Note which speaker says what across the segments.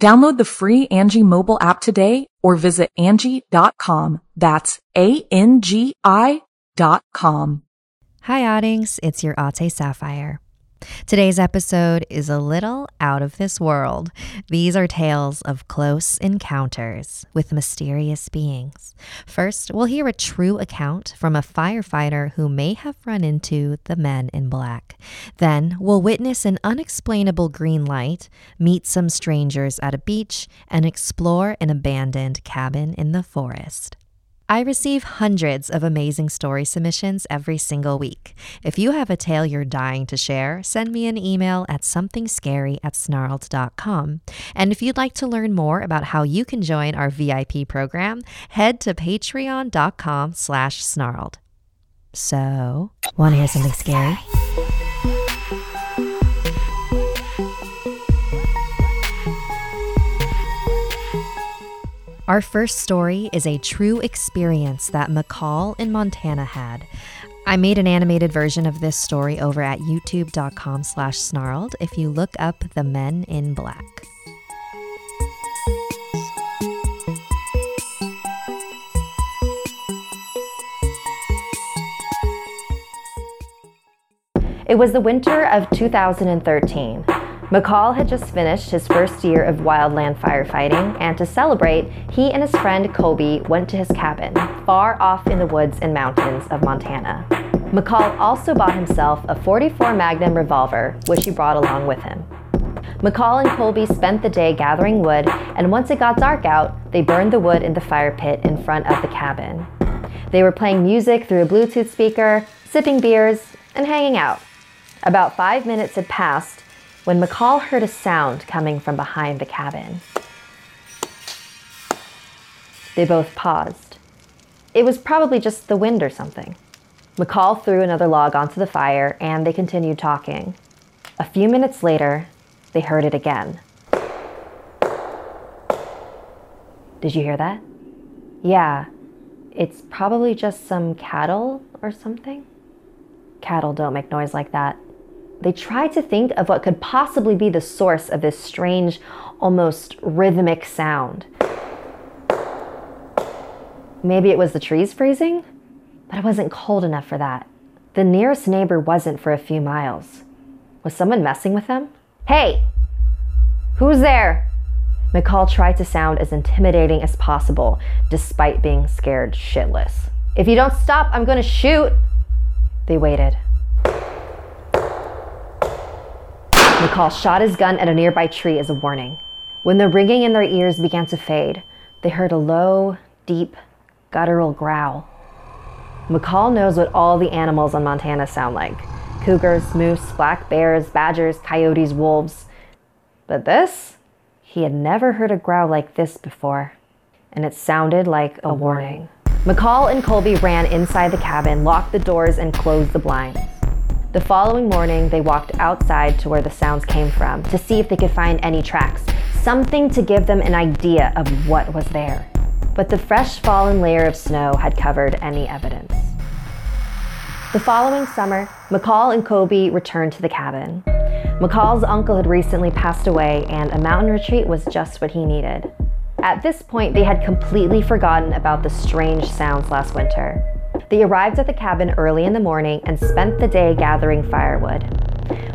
Speaker 1: Download the free Angi mobile app today or visit Angi.com. That's A-N-G-I dot com.
Speaker 2: Hi, Oddings. It's your Ate Sapphire. Today's episode is a little out of this world. These are tales of close encounters with mysterious beings. First, we'll hear a true account from a firefighter who may have run into the men in black. Then, we'll witness an unexplainable green light, meet some strangers at a beach, and explore an abandoned cabin in the forest. I receive hundreds of amazing story submissions every single week. If you have a tale you're dying to share, send me an email at somethingscary at snarled.com. And if you'd like to learn more about how you can join our VIP program, head to patreon.com slash snarled. So, want to hear something scary? Our first story is a true experience that McCall in Montana had. I made an animated version of this story over at youtube.com slash snarled if you look up the men in black. It was the winter of 2013. McCall had just finished his first year of wildland firefighting, and to celebrate, he and his friend Colby went to his cabin, far off in the woods and mountains of Montana. McCall also bought himself a 44 Magnum revolver, which he brought along with him. McCall and Colby spent the day gathering wood, and once it got dark out, they burned the wood in the fire pit in front of the cabin. They were playing music through a Bluetooth speaker, sipping beers, and hanging out. About five minutes had passed when McCall heard a sound coming from behind the cabin. They both paused. It was probably just the wind or something. McCall threw another log onto the fire and they continued talking. A few minutes later, they heard it again. Did you hear that? Yeah, it's probably just some cattle or something. Cattle don't make noise like that. They tried to think of what could possibly be the source of this strange, almost rhythmic sound. Maybe it was the trees freezing? But it wasn't cold enough for that. The nearest neighbor wasn't for a few miles. Was someone messing with them? Hey! Who's there? McCall tried to sound as intimidating as possible, despite being scared shitless. If you don't stop, I'm gonna shoot! They waited. McCall shot his gun at a nearby tree as a warning. When the ringing in their ears began to fade, they heard a low, deep, guttural growl. McCall knows what all the animals in Montana sound like cougars, moose, black bears, badgers, coyotes, wolves. But this? He had never heard a growl like this before, and it sounded like a warning. McCall and Colby ran inside the cabin, locked the doors, and closed the blinds. The following morning, they walked outside to where the sounds came from to see if they could find any tracks, something to give them an idea of what was there. But the fresh fallen layer of snow had covered any evidence. The following summer, McCall and Colby returned to the cabin. McCall's uncle had recently passed away, and a mountain retreat was just what he needed. At this point, they had completely forgotten about the strange sounds last winter. They arrived at the cabin early in the morning and spent the day gathering firewood.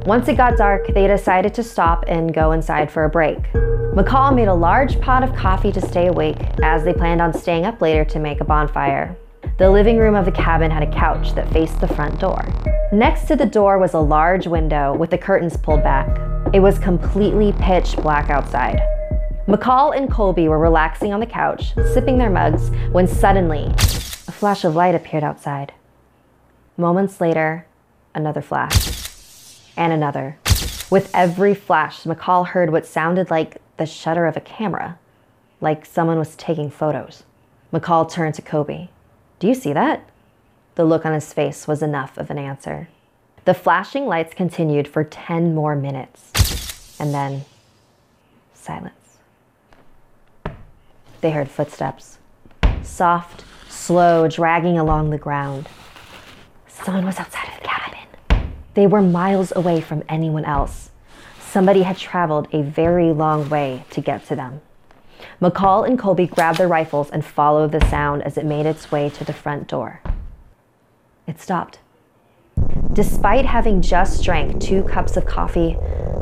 Speaker 2: Once it got dark, they decided to stop and go inside for a break. McCall made a large pot of coffee to stay awake, as they planned on staying up later to make a bonfire. The living room of the cabin had a couch that faced the front door. Next to the door was a large window with the curtains pulled back. It was completely pitch black outside. McCall and Colby were relaxing on the couch, sipping their mugs, when suddenly a flash of light appeared outside. Moments later, another flash, and another. With every flash, McCall heard what sounded like the shutter of a camera, like someone was taking photos. McCall turned to Colby. Do you see that? The look on his face was enough of an answer. The flashing lights continued for 10 more minutes, and then silence. They heard footsteps, soft, slow, dragging along the ground. Someone was outside of the cabin. They were miles away from anyone else. Somebody had traveled a very long way to get to them. McCall and Colby grabbed their rifles and followed the sound as it made its way to the front door. It stopped. Despite having just drank two cups of coffee,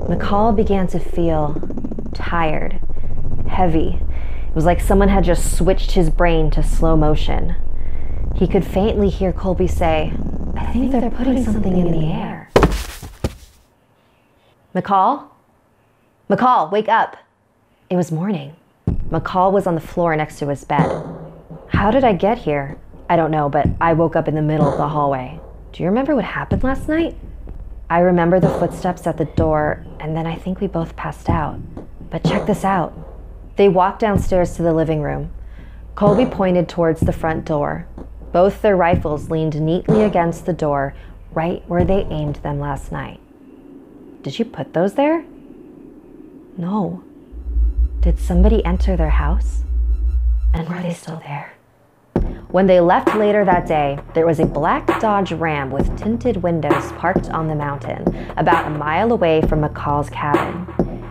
Speaker 2: McCall began to feel tired, heavy. It was like someone had just switched his brain to slow motion. He could faintly hear Colby say, I think they're putting something in the air. McCall? McCall, wake up! It was morning. McCall was on the floor next to his bed. How did I get here? I don't know, but I woke up in the middle of the hallway. Do you remember what happened last night? I remember the footsteps at the door, and then I think we both passed out. But check this out. They walked downstairs to the living room. Colby pointed towards the front door. Both their rifles leaned neatly against the door, right where they aimed them last night. Did you put those there? No. Did somebody enter their house? And were they still there? When they left later that day, there was a black Dodge Ram with tinted windows parked on the mountain, about a mile away from McCall's cabin.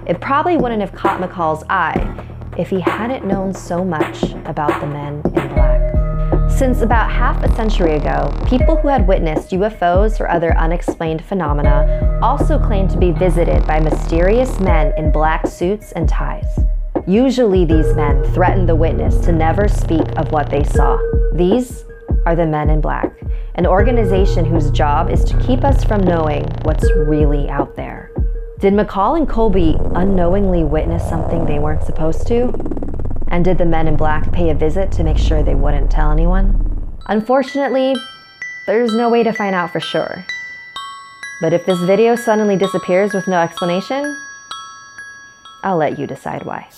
Speaker 2: It probably wouldn't have caught McCall's eye if he hadn't known so much about the men in black. Since about half a century ago, people who had witnessed UFOs or other unexplained phenomena also claimed to be visited by mysterious men in black suits and ties. Usually, these men threaten the witness to never speak of what they saw. These are the Men in Black, an organization whose job is to keep us from knowing what's really out there. Did McCall and Colby unknowingly witness something they weren't supposed to? And did the Men in Black pay a visit to make sure they wouldn't tell anyone? Unfortunately, there's no way to find out for sure. But if this video suddenly disappears with no explanation, I'll let you decide why.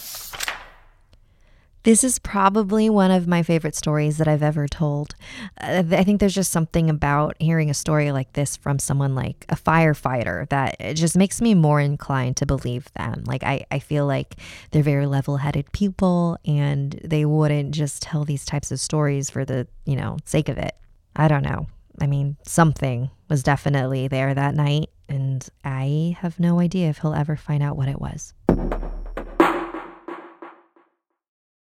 Speaker 3: This is probably one of my favorite stories that I've ever told. Uh, I think there's just something about hearing a story like this from someone like a firefighter that it just makes me more inclined to believe them. Like, I, I feel like they're very level headed people and they wouldn't just tell these types of stories for the, you know, sake of it. I don't know. I mean, something was definitely there that night, and I have no idea if he'll ever find out what it was.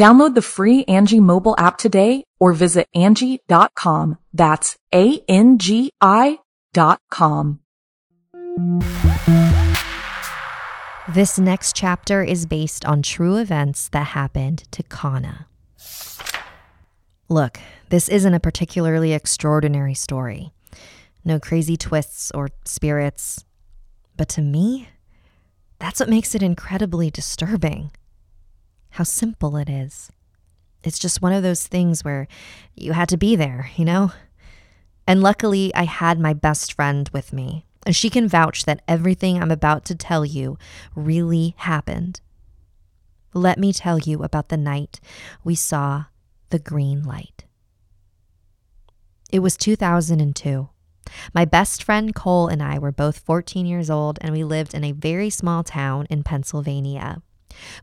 Speaker 1: Download the free Angi mobile app today or visit Angi.com. That's A-N-G-I dot com.
Speaker 3: This next chapter is based on true events that happened to Kana. Look, this isn't a particularly extraordinary story. No crazy twists or spirits. But to me, that's what makes it incredibly disturbing how simple it is. It's just one of those things where you had to be there, you know? And luckily, I had my best friend with me.
Speaker 2: and she can vouch that everything I'm about to tell you really happened. Let me tell you about the night we saw the green light. It was 2002. My best friend Cole and I were both 14 years old, and we lived in a very small town in Pennsylvania.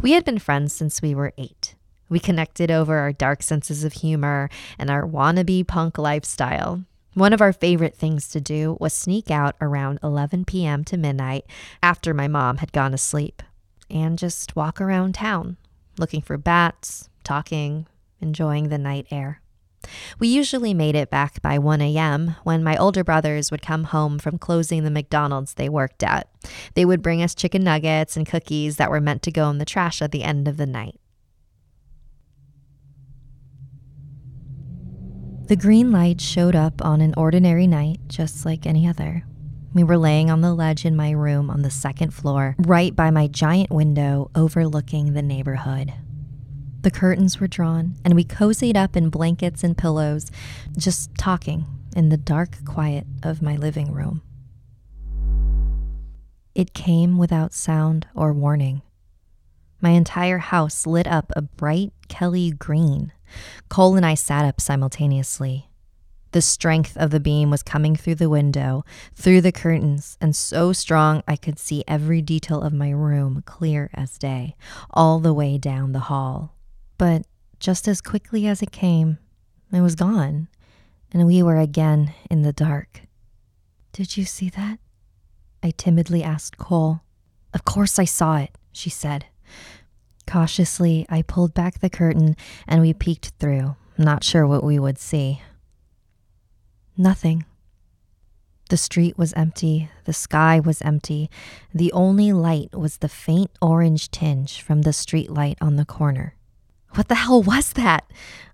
Speaker 2: We had been friends since we were eight. We connected over our dark senses of humor and our wannabe punk lifestyle. One of our favorite things to do was sneak out around 11 p.m. to midnight after my mom had gone to sleep and just walk around town, looking for bats, talking, enjoying the night air. We usually made it back by 1 a.m. when my older brothers would come home from closing the McDonald's they worked at. They would bring us chicken nuggets and cookies that were meant to go in the trash at the end of the night. The green light showed up on an ordinary night, just like any other. We were laying on the ledge in my room on the second floor, right by my giant window overlooking the neighborhood. The curtains were drawn, and we cozied up in blankets and pillows, just talking in the dark quiet of my living room. It came without sound or warning. My entire house lit up a bright Kelly green. Cole and I sat up simultaneously. The strength of the beam was coming through the window, through the curtains, and so strong I could see every detail of my room clear as day, all the way down the hall. But just as quickly as it came, it was gone, and we were again in the dark. Did you see that? I timidly asked Cole. Of course I saw it, she said. Cautiously, I pulled back the curtain and we peeked through, not sure what we would see. Nothing. The street was empty, the sky was empty. The only light was the faint orange tinge from the street light on the corner. What the hell was that?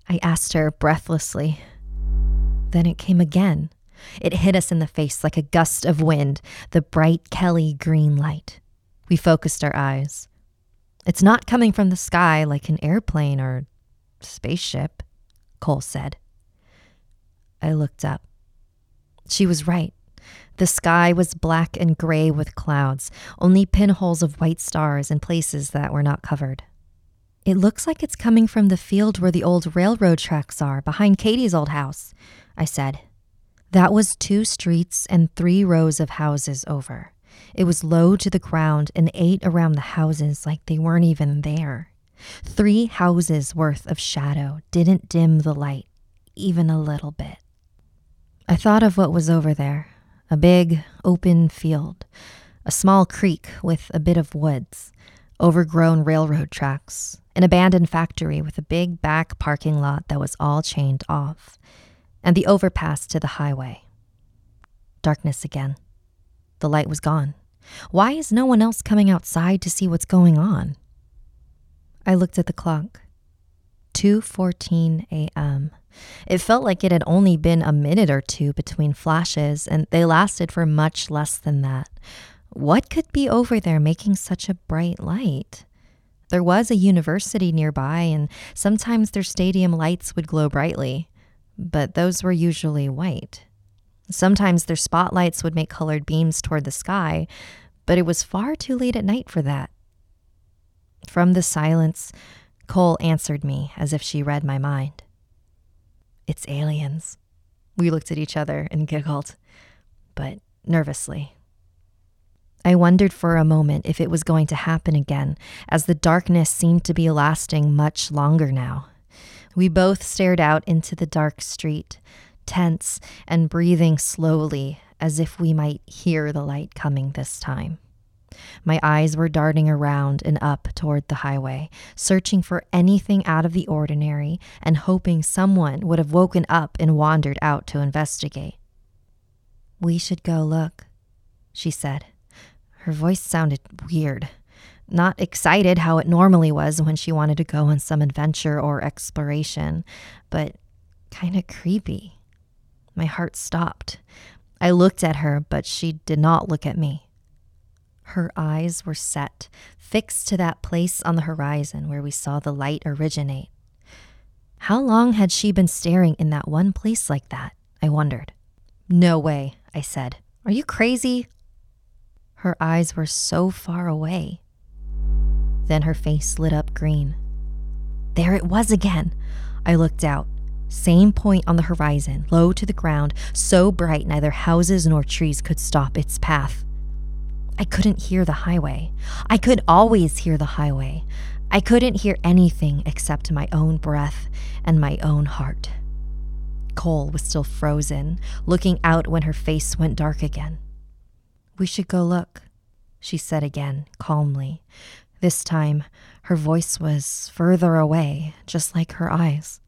Speaker 2: I asked her breathlessly. Then it came again. It hit us in the face like a gust of wind, the bright Kelly green light. We focused our eyes. It's not coming from the sky like an airplane or spaceship, Cole said. I looked up. She was right. The sky was black and gray with clouds, only pinholes of white stars in places that were not covered. It looks like it's coming from the field where the old railroad tracks are, behind Katie's old house, I said. That was two streets and three rows of houses over. It was low to the ground and ate around the houses like they weren't even there. Three houses worth of shadow didn't dim the light, even a little bit. I thought of what was over there a big, open field, a small creek with a bit of woods, overgrown railroad tracks, an abandoned factory with a big back parking lot that was all chained off, and the overpass to the highway. Darkness again. The light was gone. Why is no one else coming outside to see what's going on? I looked at the clock. 2:14 a.m. It felt like it had only been a minute or two between flashes, and they lasted for much less than that. What could be over there making such a bright light? There was a university nearby, and sometimes their stadium lights would glow brightly, but those were usually white. Sometimes their spotlights would make colored beams toward the sky, but it was far too late at night for that. From the silence, Cole answered me as if she read my mind. It's aliens. We looked at each other and giggled, but nervously. I wondered for a moment if it was going to happen again, as the darkness seemed to be lasting much longer now. We both stared out into the dark street, tense and breathing slowly as if we might hear the light coming this time. My eyes were darting around and up toward the highway, searching for anything out of the ordinary and hoping someone would have woken up and wandered out to investigate. We should go look, she said. Her voice sounded weird, not excited how it normally was when she wanted to go on some adventure or exploration, but kind of creepy. My heart stopped. I looked at her, but she did not look at me. Her eyes were set, fixed to that place on the horizon where we saw the light originate. How long had she been staring in that one place like that? I wondered. No way, I said. Are you crazy? Her eyes were so far away. Then her face lit up green. There it was again. I looked out. Same point on the horizon, low to the ground, so bright neither houses nor trees could stop its path. I couldn't hear the highway. I could always hear the highway. I couldn't hear anything except my own breath and my own heart. Cole was still frozen, looking out when her face went dark again. We should go look, she said again, calmly. This time, her voice was further away, just like her eyes.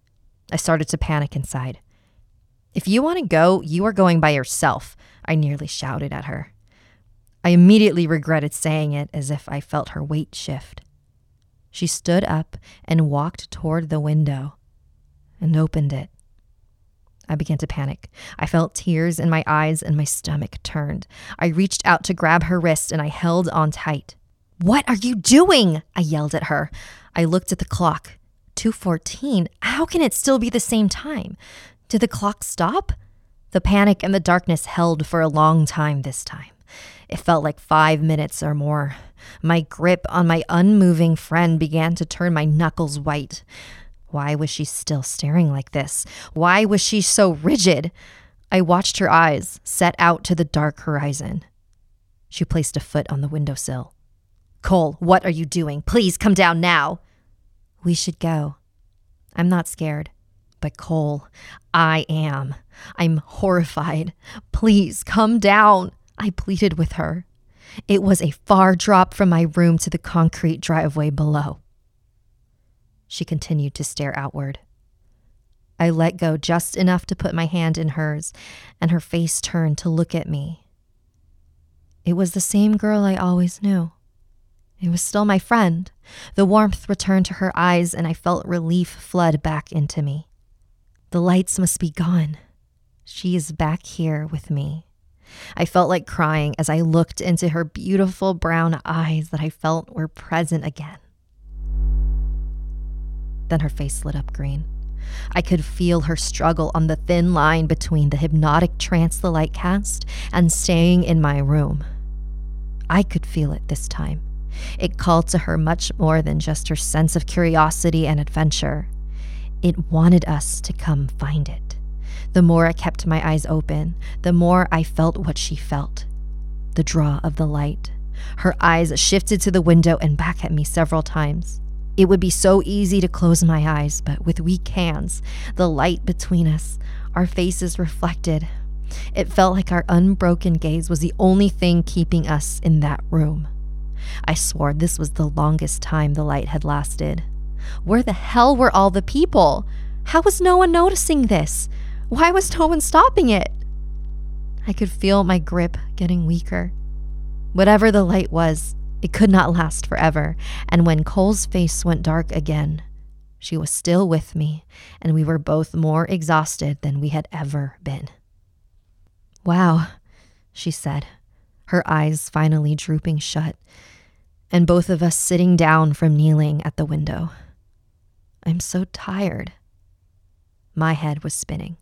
Speaker 2: I started to panic inside. If you want to go, you are going by yourself, I nearly shouted at her. I immediately regretted saying it as if I felt her weight shift. She stood up and walked toward the window and opened it. I began to panic. I felt tears in my eyes and my stomach turned. I reached out to grab her wrist and I held on tight. What are you doing? I yelled at her. I looked at the clock. 2:14. How can it still be the same time? Did the clock stop? The panic and the darkness held for a long time this time. It felt like 5 minutes or more. My grip on my unmoving friend began to turn my knuckles white. Why was she still staring like this? Why was she so rigid? I watched her eyes set out to the dark horizon. She placed a foot on the windowsill. Cole, what are you doing? Please come down now. We should go. I'm not scared. But Cole, I am. I'm horrified. Please come down. I pleaded with her. It was a far drop from my room to the concrete driveway below. She continued to stare outward. I let go just enough to put my hand in hers, and her face turned to look at me. It was the same girl I always knew. It was still my friend. The warmth returned to her eyes, and I felt relief flood back into me. The lights must be gone. She is back here with me. I felt like crying as I looked into her beautiful brown eyes that I felt were present again. Then her face lit up green. I could feel her struggle on the thin line between the hypnotic trance the light cast and staying in my room. I could feel it this time. It called to her much more than just her sense of curiosity and adventure. It wanted us to come find it. The more I kept my eyes open, the more I felt what she felt the draw of the light. Her eyes shifted to the window and back at me several times. It would be so easy to close my eyes, but with weak hands, the light between us, our faces reflected, it felt like our unbroken gaze was the only thing keeping us in that room. I swore this was the longest time the light had lasted. Where the hell were all the people? How was no one noticing this? Why was no one stopping it? I could feel my grip getting weaker. Whatever the light was, it could not last forever, and when Cole's face went dark again, she was still with me, and we were both more exhausted than we had ever been. Wow, she said, her eyes finally drooping shut, and both of us sitting down from kneeling at the window. I'm so tired. My head was spinning.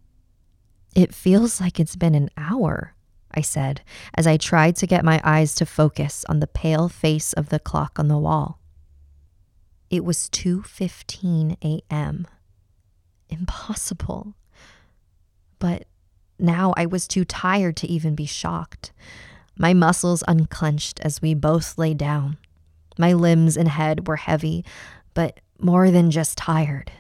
Speaker 2: It feels like it's been an hour, I said as I tried to get my eyes to focus on the pale face of the clock on the wall. It was 2:15 a.m. Impossible. But now I was too tired to even be shocked. My muscles unclenched as we both lay down. My limbs and head were heavy, but more than just tired.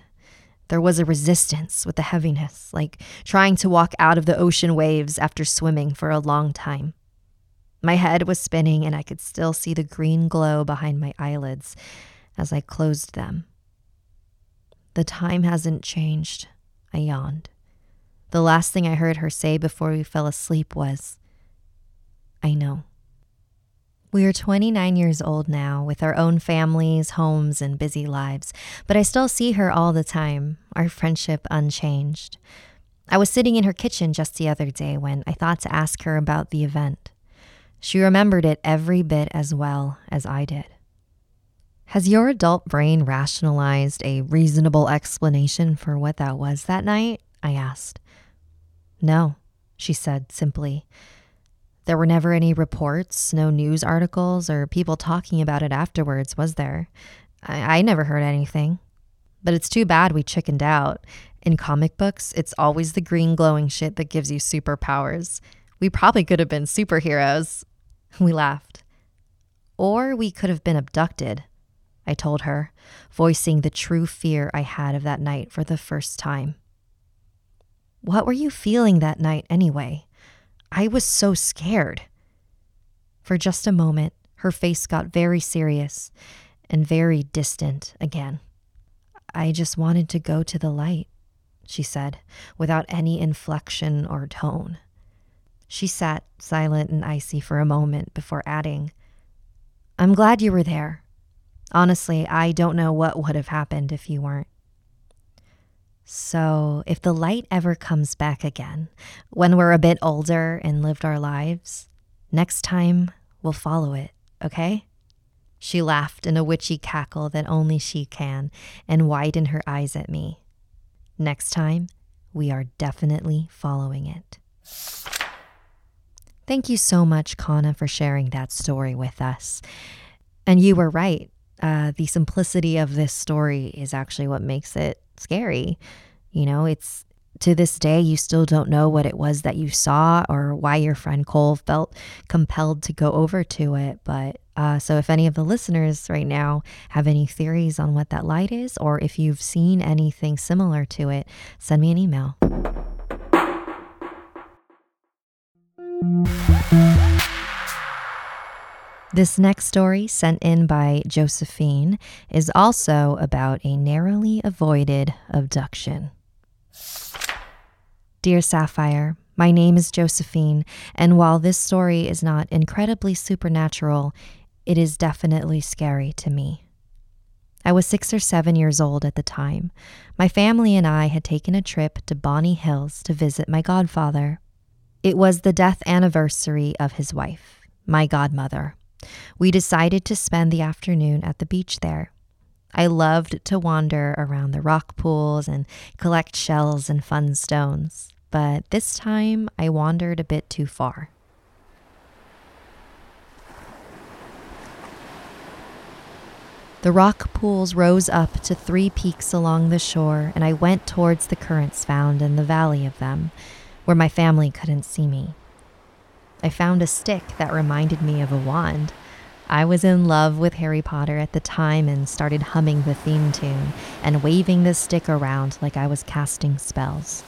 Speaker 2: There was a resistance with the heaviness, like trying to walk out of the ocean waves after swimming for a long time. My head was spinning, and I could still see the green glow behind my eyelids as I closed them. The time hasn't changed, I yawned. The last thing I heard her say before we fell asleep was, I know. We are 29 years old now, with our own families, homes, and busy lives, but I still see her all the time, our friendship unchanged. I was sitting in her kitchen just the other day when I thought to ask her about the event. She remembered it every bit as well as I did. Has your adult brain rationalized a reasonable explanation for what that was that night? I asked. No, she said simply. There were never any reports, no news articles, or people talking about it afterwards, was there? I, I never heard anything. But it's too bad we chickened out. In comic books, it's always the green glowing shit that gives you superpowers. We probably could have been superheroes. We laughed. Or we could have been abducted, I told her, voicing the true fear I had of that night for the first time. What were you feeling that night anyway? I was so scared. For just a moment, her face got very serious and very distant again. I just wanted to go to the light, she said, without any inflection or tone. She sat silent and icy for a moment before adding, I'm glad you were there. Honestly, I don't know what would have happened if you weren't. So, if the light ever comes back again, when we're a bit older and lived our lives, next time we'll follow it, okay? She laughed in a witchy cackle that only she can and widened her eyes at me. Next time, we are definitely following it. Thank you so much, Kana, for sharing that story with us. And you were right. Uh, the simplicity of this story is actually what makes it scary. You know, it's to this day, you still don't know what it was that you saw or why your friend Cole felt compelled to go over to it. But uh, so, if any of the listeners right now have any theories on what that light is, or if you've seen anything similar to it, send me an email. This next story, sent in by Josephine, is also about a narrowly avoided abduction. Dear Sapphire, my name is Josephine, and while this story is not incredibly supernatural, it is definitely scary to me. I was six or seven years old at the time. My family and I had taken a trip to Bonny Hills to visit my godfather. It was the death anniversary of his wife, my godmother. We decided to spend the afternoon at the beach there. I loved to wander around the rock pools and collect shells and fun stones, but this time I wandered a bit too far. The rock pools rose up to three peaks along the shore, and I went towards the currents found in the valley of them where my family couldn't see me. I found a stick that reminded me of a wand. I was in love with Harry Potter at the time and started humming the theme tune and waving the stick around like I was casting spells.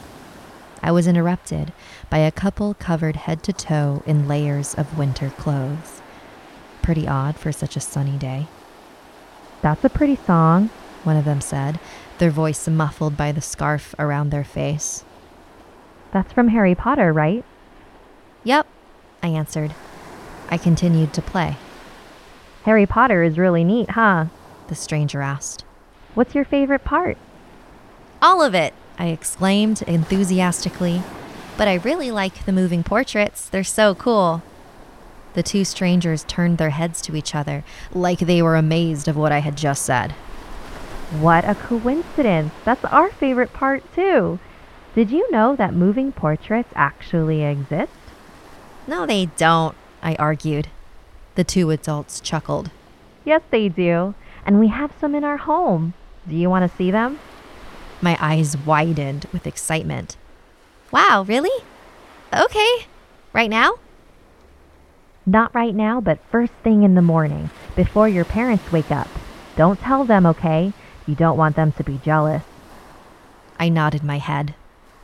Speaker 2: I was interrupted by a couple covered head to toe in layers of winter clothes. Pretty odd for such a sunny day. That's a pretty song, one of them said, their voice muffled by the scarf around their face.
Speaker 4: That's from Harry Potter, right?
Speaker 2: Yep, I answered. I continued to play.
Speaker 4: Harry Potter is really neat, huh?
Speaker 2: The stranger asked.
Speaker 4: What's your favorite part?
Speaker 2: All of it, I exclaimed enthusiastically. But I really like the moving portraits. They're so cool. The two strangers turned their heads to each other, like they were amazed of what I had just said.
Speaker 4: What a coincidence! That's our favorite part, too. Did you know that moving portraits actually exist?
Speaker 2: No, they don't, I argued. The two adults chuckled.
Speaker 4: Yes, they do. And we have some in our home. Do you want to see them?
Speaker 2: My eyes widened with excitement. Wow, really? Okay. Right now?
Speaker 4: Not right now, but first thing in the morning, before your parents wake up. Don't tell them, okay? You don't want them to be jealous.
Speaker 2: I nodded my head.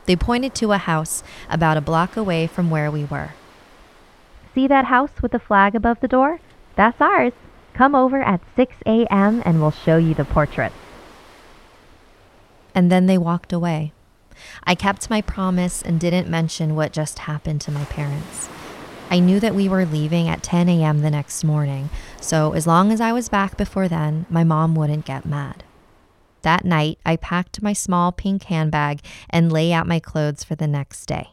Speaker 2: They pointed to a house about a block away from where we were.
Speaker 4: See that house with the flag above the door? That's ours. Come over at 6 a.m. and we'll show you the portraits.
Speaker 2: And then they walked away. I kept my promise and didn't mention what just happened to my parents. I knew that we were leaving at 10 a.m. the next morning, so as long as I was back before then, my mom wouldn't get mad. That night, I packed my small pink handbag and lay out my clothes for the next day.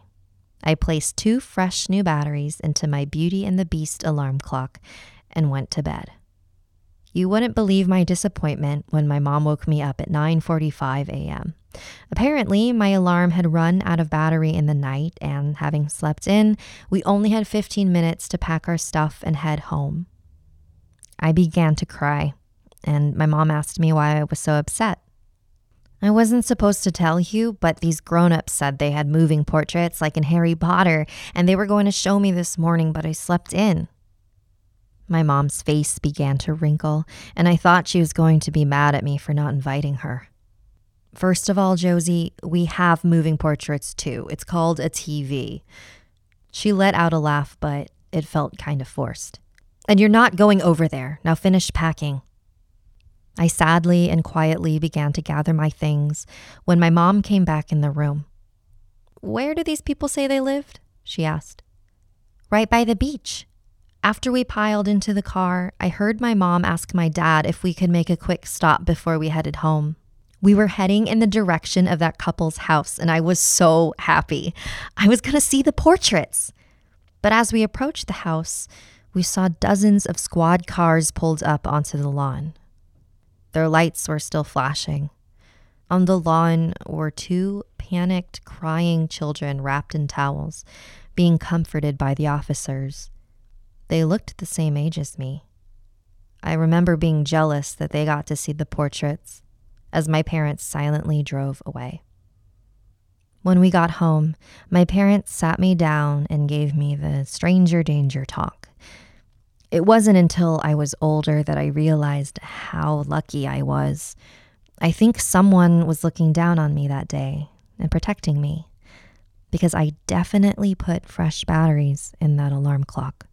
Speaker 2: I placed two fresh new batteries into my Beauty and the Beast alarm clock and went to bed. You wouldn't believe my disappointment when my mom woke me up at 9:45 a.m. Apparently, my alarm had run out of battery in the night, and having slept in, we only had 15 minutes to pack our stuff and head home. I began to cry, and my mom asked me why I was so upset. I wasn't supposed to tell you, but these grown ups said they had moving portraits like in Harry Potter, and they were going to show me this morning, but I slept in. My mom's face began to wrinkle, and I thought she was going to be mad at me for not inviting her. First of all, Josie, we have moving portraits too. It's called a TV. She let out a laugh, but it felt kind of forced. And you're not going over there. Now finish packing. I sadly and quietly began to gather my things when my mom came back in the room. Where do these people say they lived? she asked. Right by the beach. After we piled into the car, I heard my mom ask my dad if we could make a quick stop before we headed home. We were heading in the direction of that couple's house, and I was so happy. I was going to see the portraits. But as we approached the house, we saw dozens of squad cars pulled up onto the lawn. Their lights were still flashing. On the lawn were two panicked, crying children wrapped in towels, being comforted by the officers. They looked the same age as me. I remember being jealous that they got to see the portraits as my parents silently drove away. When we got home, my parents sat me down and gave me the stranger danger talk. It wasn't until I was older that I realized how lucky I was. I think someone was looking down on me that day and protecting me because I definitely put fresh batteries in that alarm clock.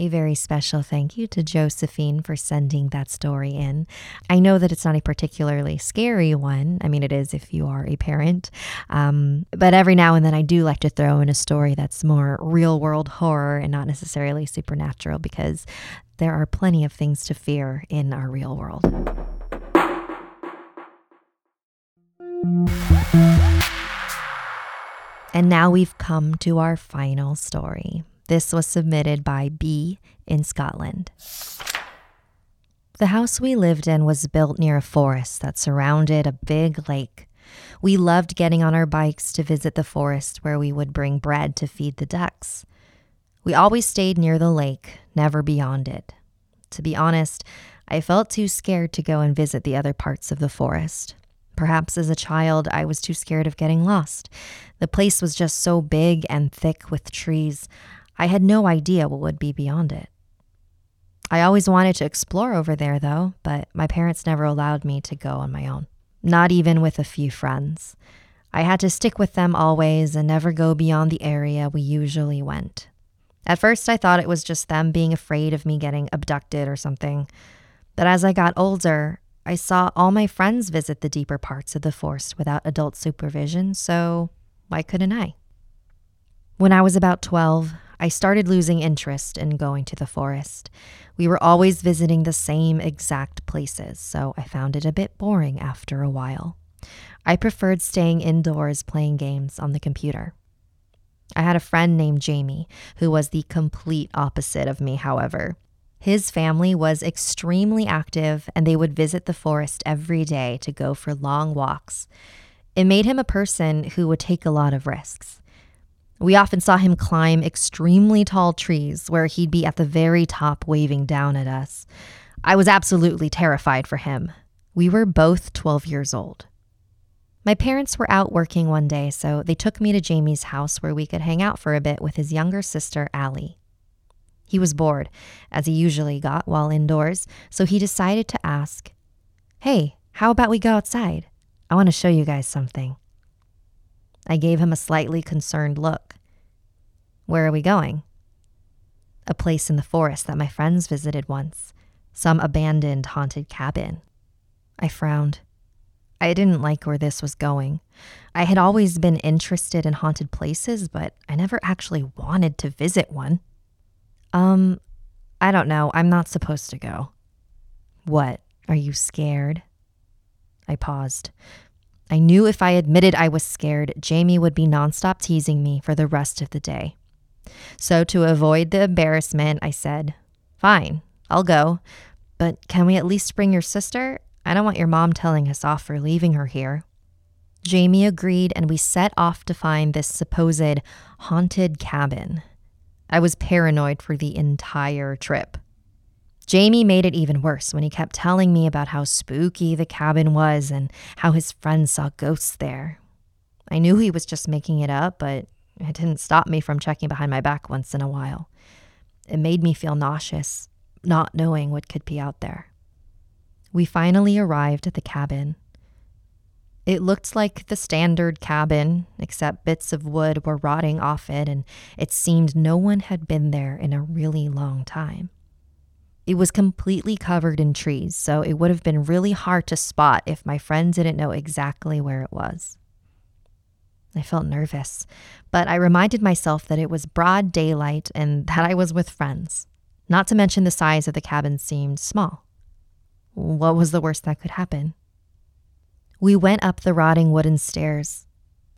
Speaker 2: A very special thank you to Josephine for sending that story in. I know that it's not a particularly scary one. I mean, it is if you are a parent. Um, but every now and then I do like to throw in a story that's more real world horror and not necessarily supernatural because there are plenty of things to fear in our real world. And now we've come to our final story. This was submitted by B in Scotland. The house we lived in was built near a forest that surrounded a big lake. We loved getting on our bikes to visit the forest where we would bring bread to feed the ducks. We always stayed near the lake, never beyond it. To be honest, I felt too scared to go and visit the other parts of the forest. Perhaps as a child, I was too scared of getting lost. The place was just so big and thick with trees. I had no idea what would be beyond it. I always wanted to explore over there, though, but my parents never allowed me to go on my own, not even with a few friends. I had to stick with them always and never go beyond the area we usually went. At first, I thought it was just them being afraid of me getting abducted or something. But as I got older, I saw all my friends visit the deeper parts of the forest without adult supervision, so why couldn't I? When I was about 12, I started losing interest in going to the forest. We were always visiting the same exact places, so I found it a bit boring after a while. I preferred staying indoors playing games on the computer. I had a friend named Jamie who was the complete opposite of me, however. His family was extremely active and they would visit the forest every day to go for long walks. It made him a person who would take a lot of risks. We often saw him climb extremely tall trees where he'd be at the very top waving down at us. I was absolutely terrified for him. We were both 12 years old. My parents were out working one day, so they took me to Jamie's house where we could hang out for a bit with his younger sister, Allie. He was bored, as he usually got while indoors, so he decided to ask, Hey, how about we go outside? I want to show you guys something. I gave him a slightly concerned look. Where are we going? A place in the forest that my friends visited once, some abandoned haunted cabin. I frowned. I didn't like where this was going. I had always been interested in haunted places, but I never actually wanted to visit one. Um, I don't know. I'm not supposed to go. What? Are you scared? I paused. I knew if I admitted I was scared, Jamie would be nonstop teasing me for the rest of the day. So, to avoid the embarrassment, I said, Fine, I'll go. But can we at least bring your sister? I don't want your mom telling us off for leaving her here. Jamie agreed, and we set off to find this supposed haunted cabin. I was paranoid for the entire trip. Jamie made it even worse when he kept telling me about how spooky the cabin was and how his friends saw ghosts there. I knew he was just making it up, but it didn't stop me from checking behind my back once in a while. It made me feel nauseous, not knowing what could be out there. We finally arrived at the cabin. It looked like the standard cabin, except bits of wood were rotting off it, and it seemed no one had been there in a really long time. It was completely covered in trees, so it would have been really hard to spot if my friend didn't know exactly where it was. I felt nervous, but I reminded myself that it was broad daylight and that I was with friends. Not to mention the size of the cabin seemed small. What was the worst that could happen? We went up the rotting wooden stairs.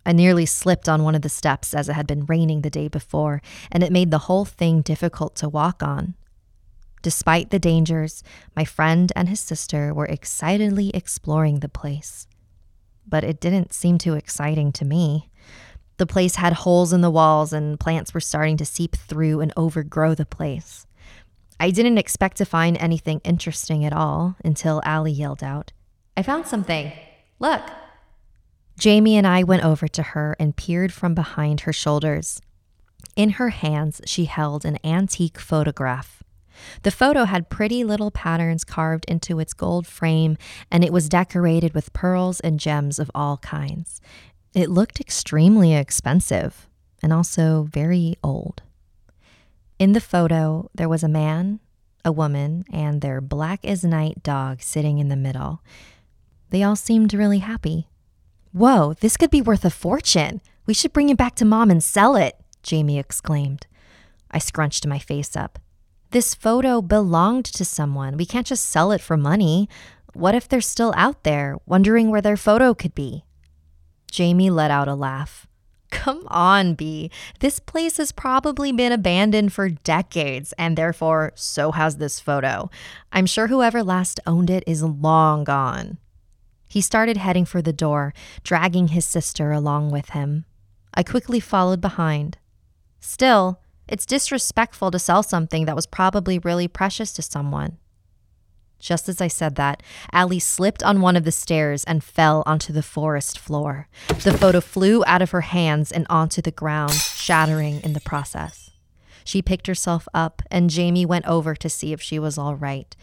Speaker 2: I nearly slipped on one of the steps as it had been raining the day before, and it made the whole thing difficult to walk on. Despite the dangers, my friend and his sister were excitedly exploring the place. But it didn't seem too exciting to me. The place had holes in the walls, and plants were starting to seep through and overgrow the place. I didn't expect to find anything interesting at all until Allie yelled out, I found something. Look. Jamie and I went over to her and peered from behind her shoulders. In her hands, she held an antique photograph the photo had pretty little patterns carved into its gold frame, and it was decorated with pearls and gems of all kinds. It looked extremely expensive and also very old. In the photo, there was a man, a woman, and their black as night dog sitting in the middle. They all seemed really happy. Whoa, this could be worth a fortune. We should bring it back to mom and sell it, Jamie exclaimed. I scrunched my face up. This photo belonged to someone. We can't just sell it for money. What if they're still out there, wondering where their photo could be? Jamie let out a laugh. Come on, B. This place has probably been abandoned for decades, and therefore, so has this photo. I'm sure whoever last owned it is long gone. He started heading for the door, dragging his sister along with him. I quickly followed behind. Still, it's disrespectful to sell something that was probably really precious to someone. Just as I said that, Allie slipped on one of the stairs and fell onto the forest floor. The photo flew out of her hands and onto the ground, shattering in the process. She picked herself up, and Jamie went over to see if she was all right.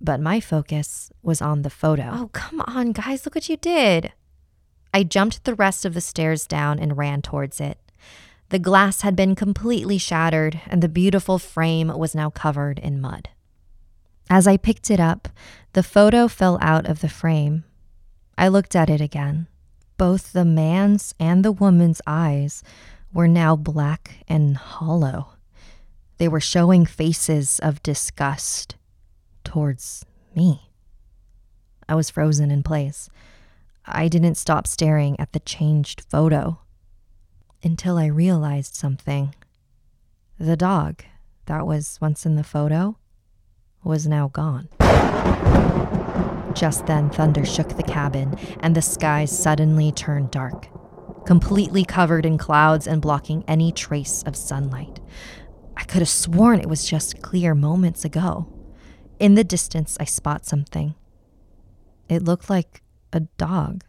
Speaker 2: But my focus was on the photo. Oh, come on, guys, look what you did. I jumped the rest of the stairs down and ran towards it. The glass had been completely shattered, and the beautiful frame was now covered in mud. As I picked it up, the photo fell out of the frame. I looked at it again. Both the man's and the woman's eyes were now black and hollow. They were showing faces of disgust towards me. I was frozen in place. I didn't stop staring at the changed photo until I realized something. The dog that was once in the photo was now gone. Just then, thunder shook the cabin, and the skies suddenly turned dark, completely covered in clouds and blocking any trace of sunlight. I could have sworn it was just clear moments ago. In the distance, I spot something. It looked like a dog,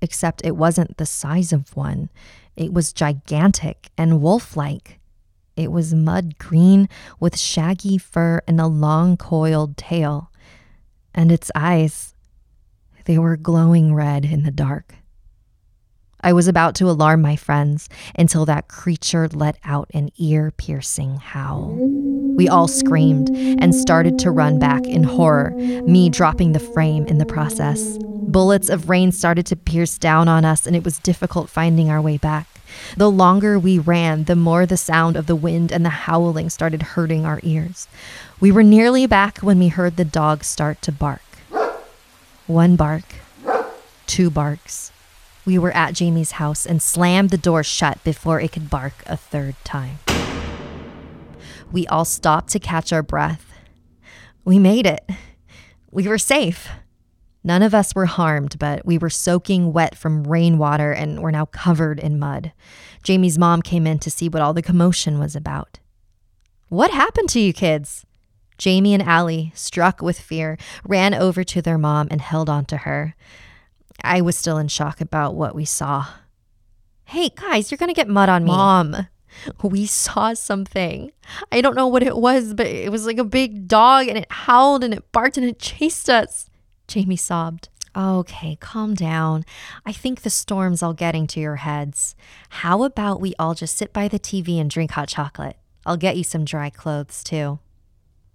Speaker 2: except it wasn't the size of one. It was gigantic and wolf like. It was mud green with shaggy fur and a long coiled tail. And its eyes, they were glowing red in the dark. I was about to alarm my friends until that creature let out an ear piercing howl. We all screamed and started to run back in horror, me dropping the frame in the process. Bullets of rain started to pierce down on us, and it was difficult finding our way back. The longer we ran, the more the sound of the wind and the howling started hurting our ears. We were nearly back when we heard the dog start to bark. One bark, two barks. We were at Jamie's house and slammed the door shut before it could bark a third time. We all stopped to catch our breath. We made it. We were safe. None of us were harmed, but we were soaking wet from rainwater and were now covered in mud. Jamie's mom came in to see what all the commotion was about. What happened to you kids? Jamie and Allie, struck with fear, ran over to their mom and held on to her. I was still in shock about what we saw. Hey, guys, you're going to get mud on me. Mom, we saw something. I don't know what it was, but it was like a big dog and it howled and it barked and it chased us. Jamie sobbed. Okay, calm down. I think the storm's all getting to your heads. How about we all just sit by the TV and drink hot chocolate? I'll get you some dry clothes too.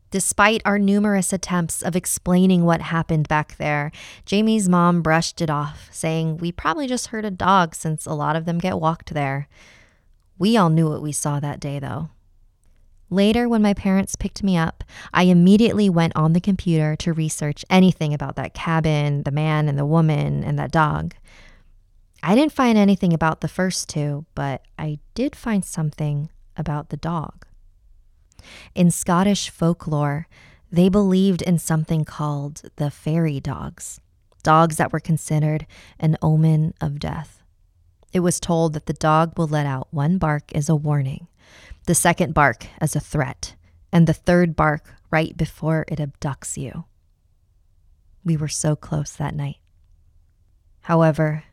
Speaker 2: Despite our numerous attempts of explaining what happened back there, Jamie's mom brushed it off, saying we probably just heard a dog since a lot of them get walked there. We all knew what we saw that day, though. Later, when my parents picked me up, I immediately went on the computer to research anything about that cabin, the man and the woman, and that dog. I didn't find anything about the first two, but I did find something about the dog. In Scottish folklore, they believed in something called the fairy dogs, dogs that were considered an omen of death. It was told that the dog will let out one bark as a warning the second bark as a threat, and the third bark right before it abducts you. We were so close that night. However,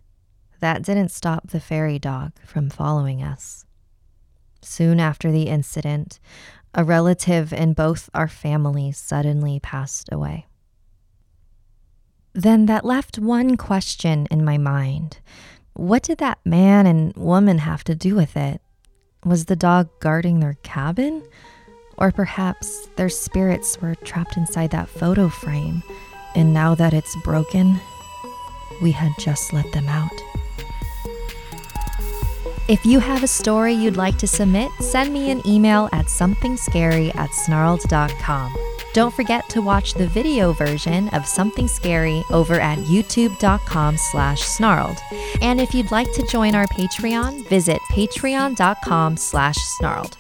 Speaker 2: that didn't stop the fairy dog from following us. Soon after the incident, a relative in both our families suddenly passed away. Then that left one question in my mind What did that man and woman have to do with it? Was the dog guarding their cabin? Or perhaps their spirits were trapped inside that photo frame, and now that it's broken, we had just let them out. If you have a story you'd like to submit, send me an email at somethingscary at snarled.com. Don't forget to watch the video version of Something Scary over at youtube.com slash snarled. And if you'd like to join our Patreon, visit patreon.com slash snarled.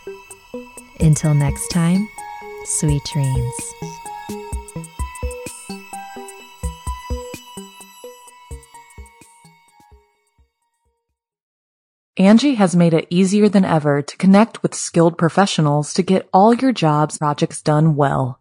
Speaker 2: Until next time, sweet dreams.
Speaker 1: Angi has made it easier than ever to connect with skilled professionals to get all your jobs projects done well.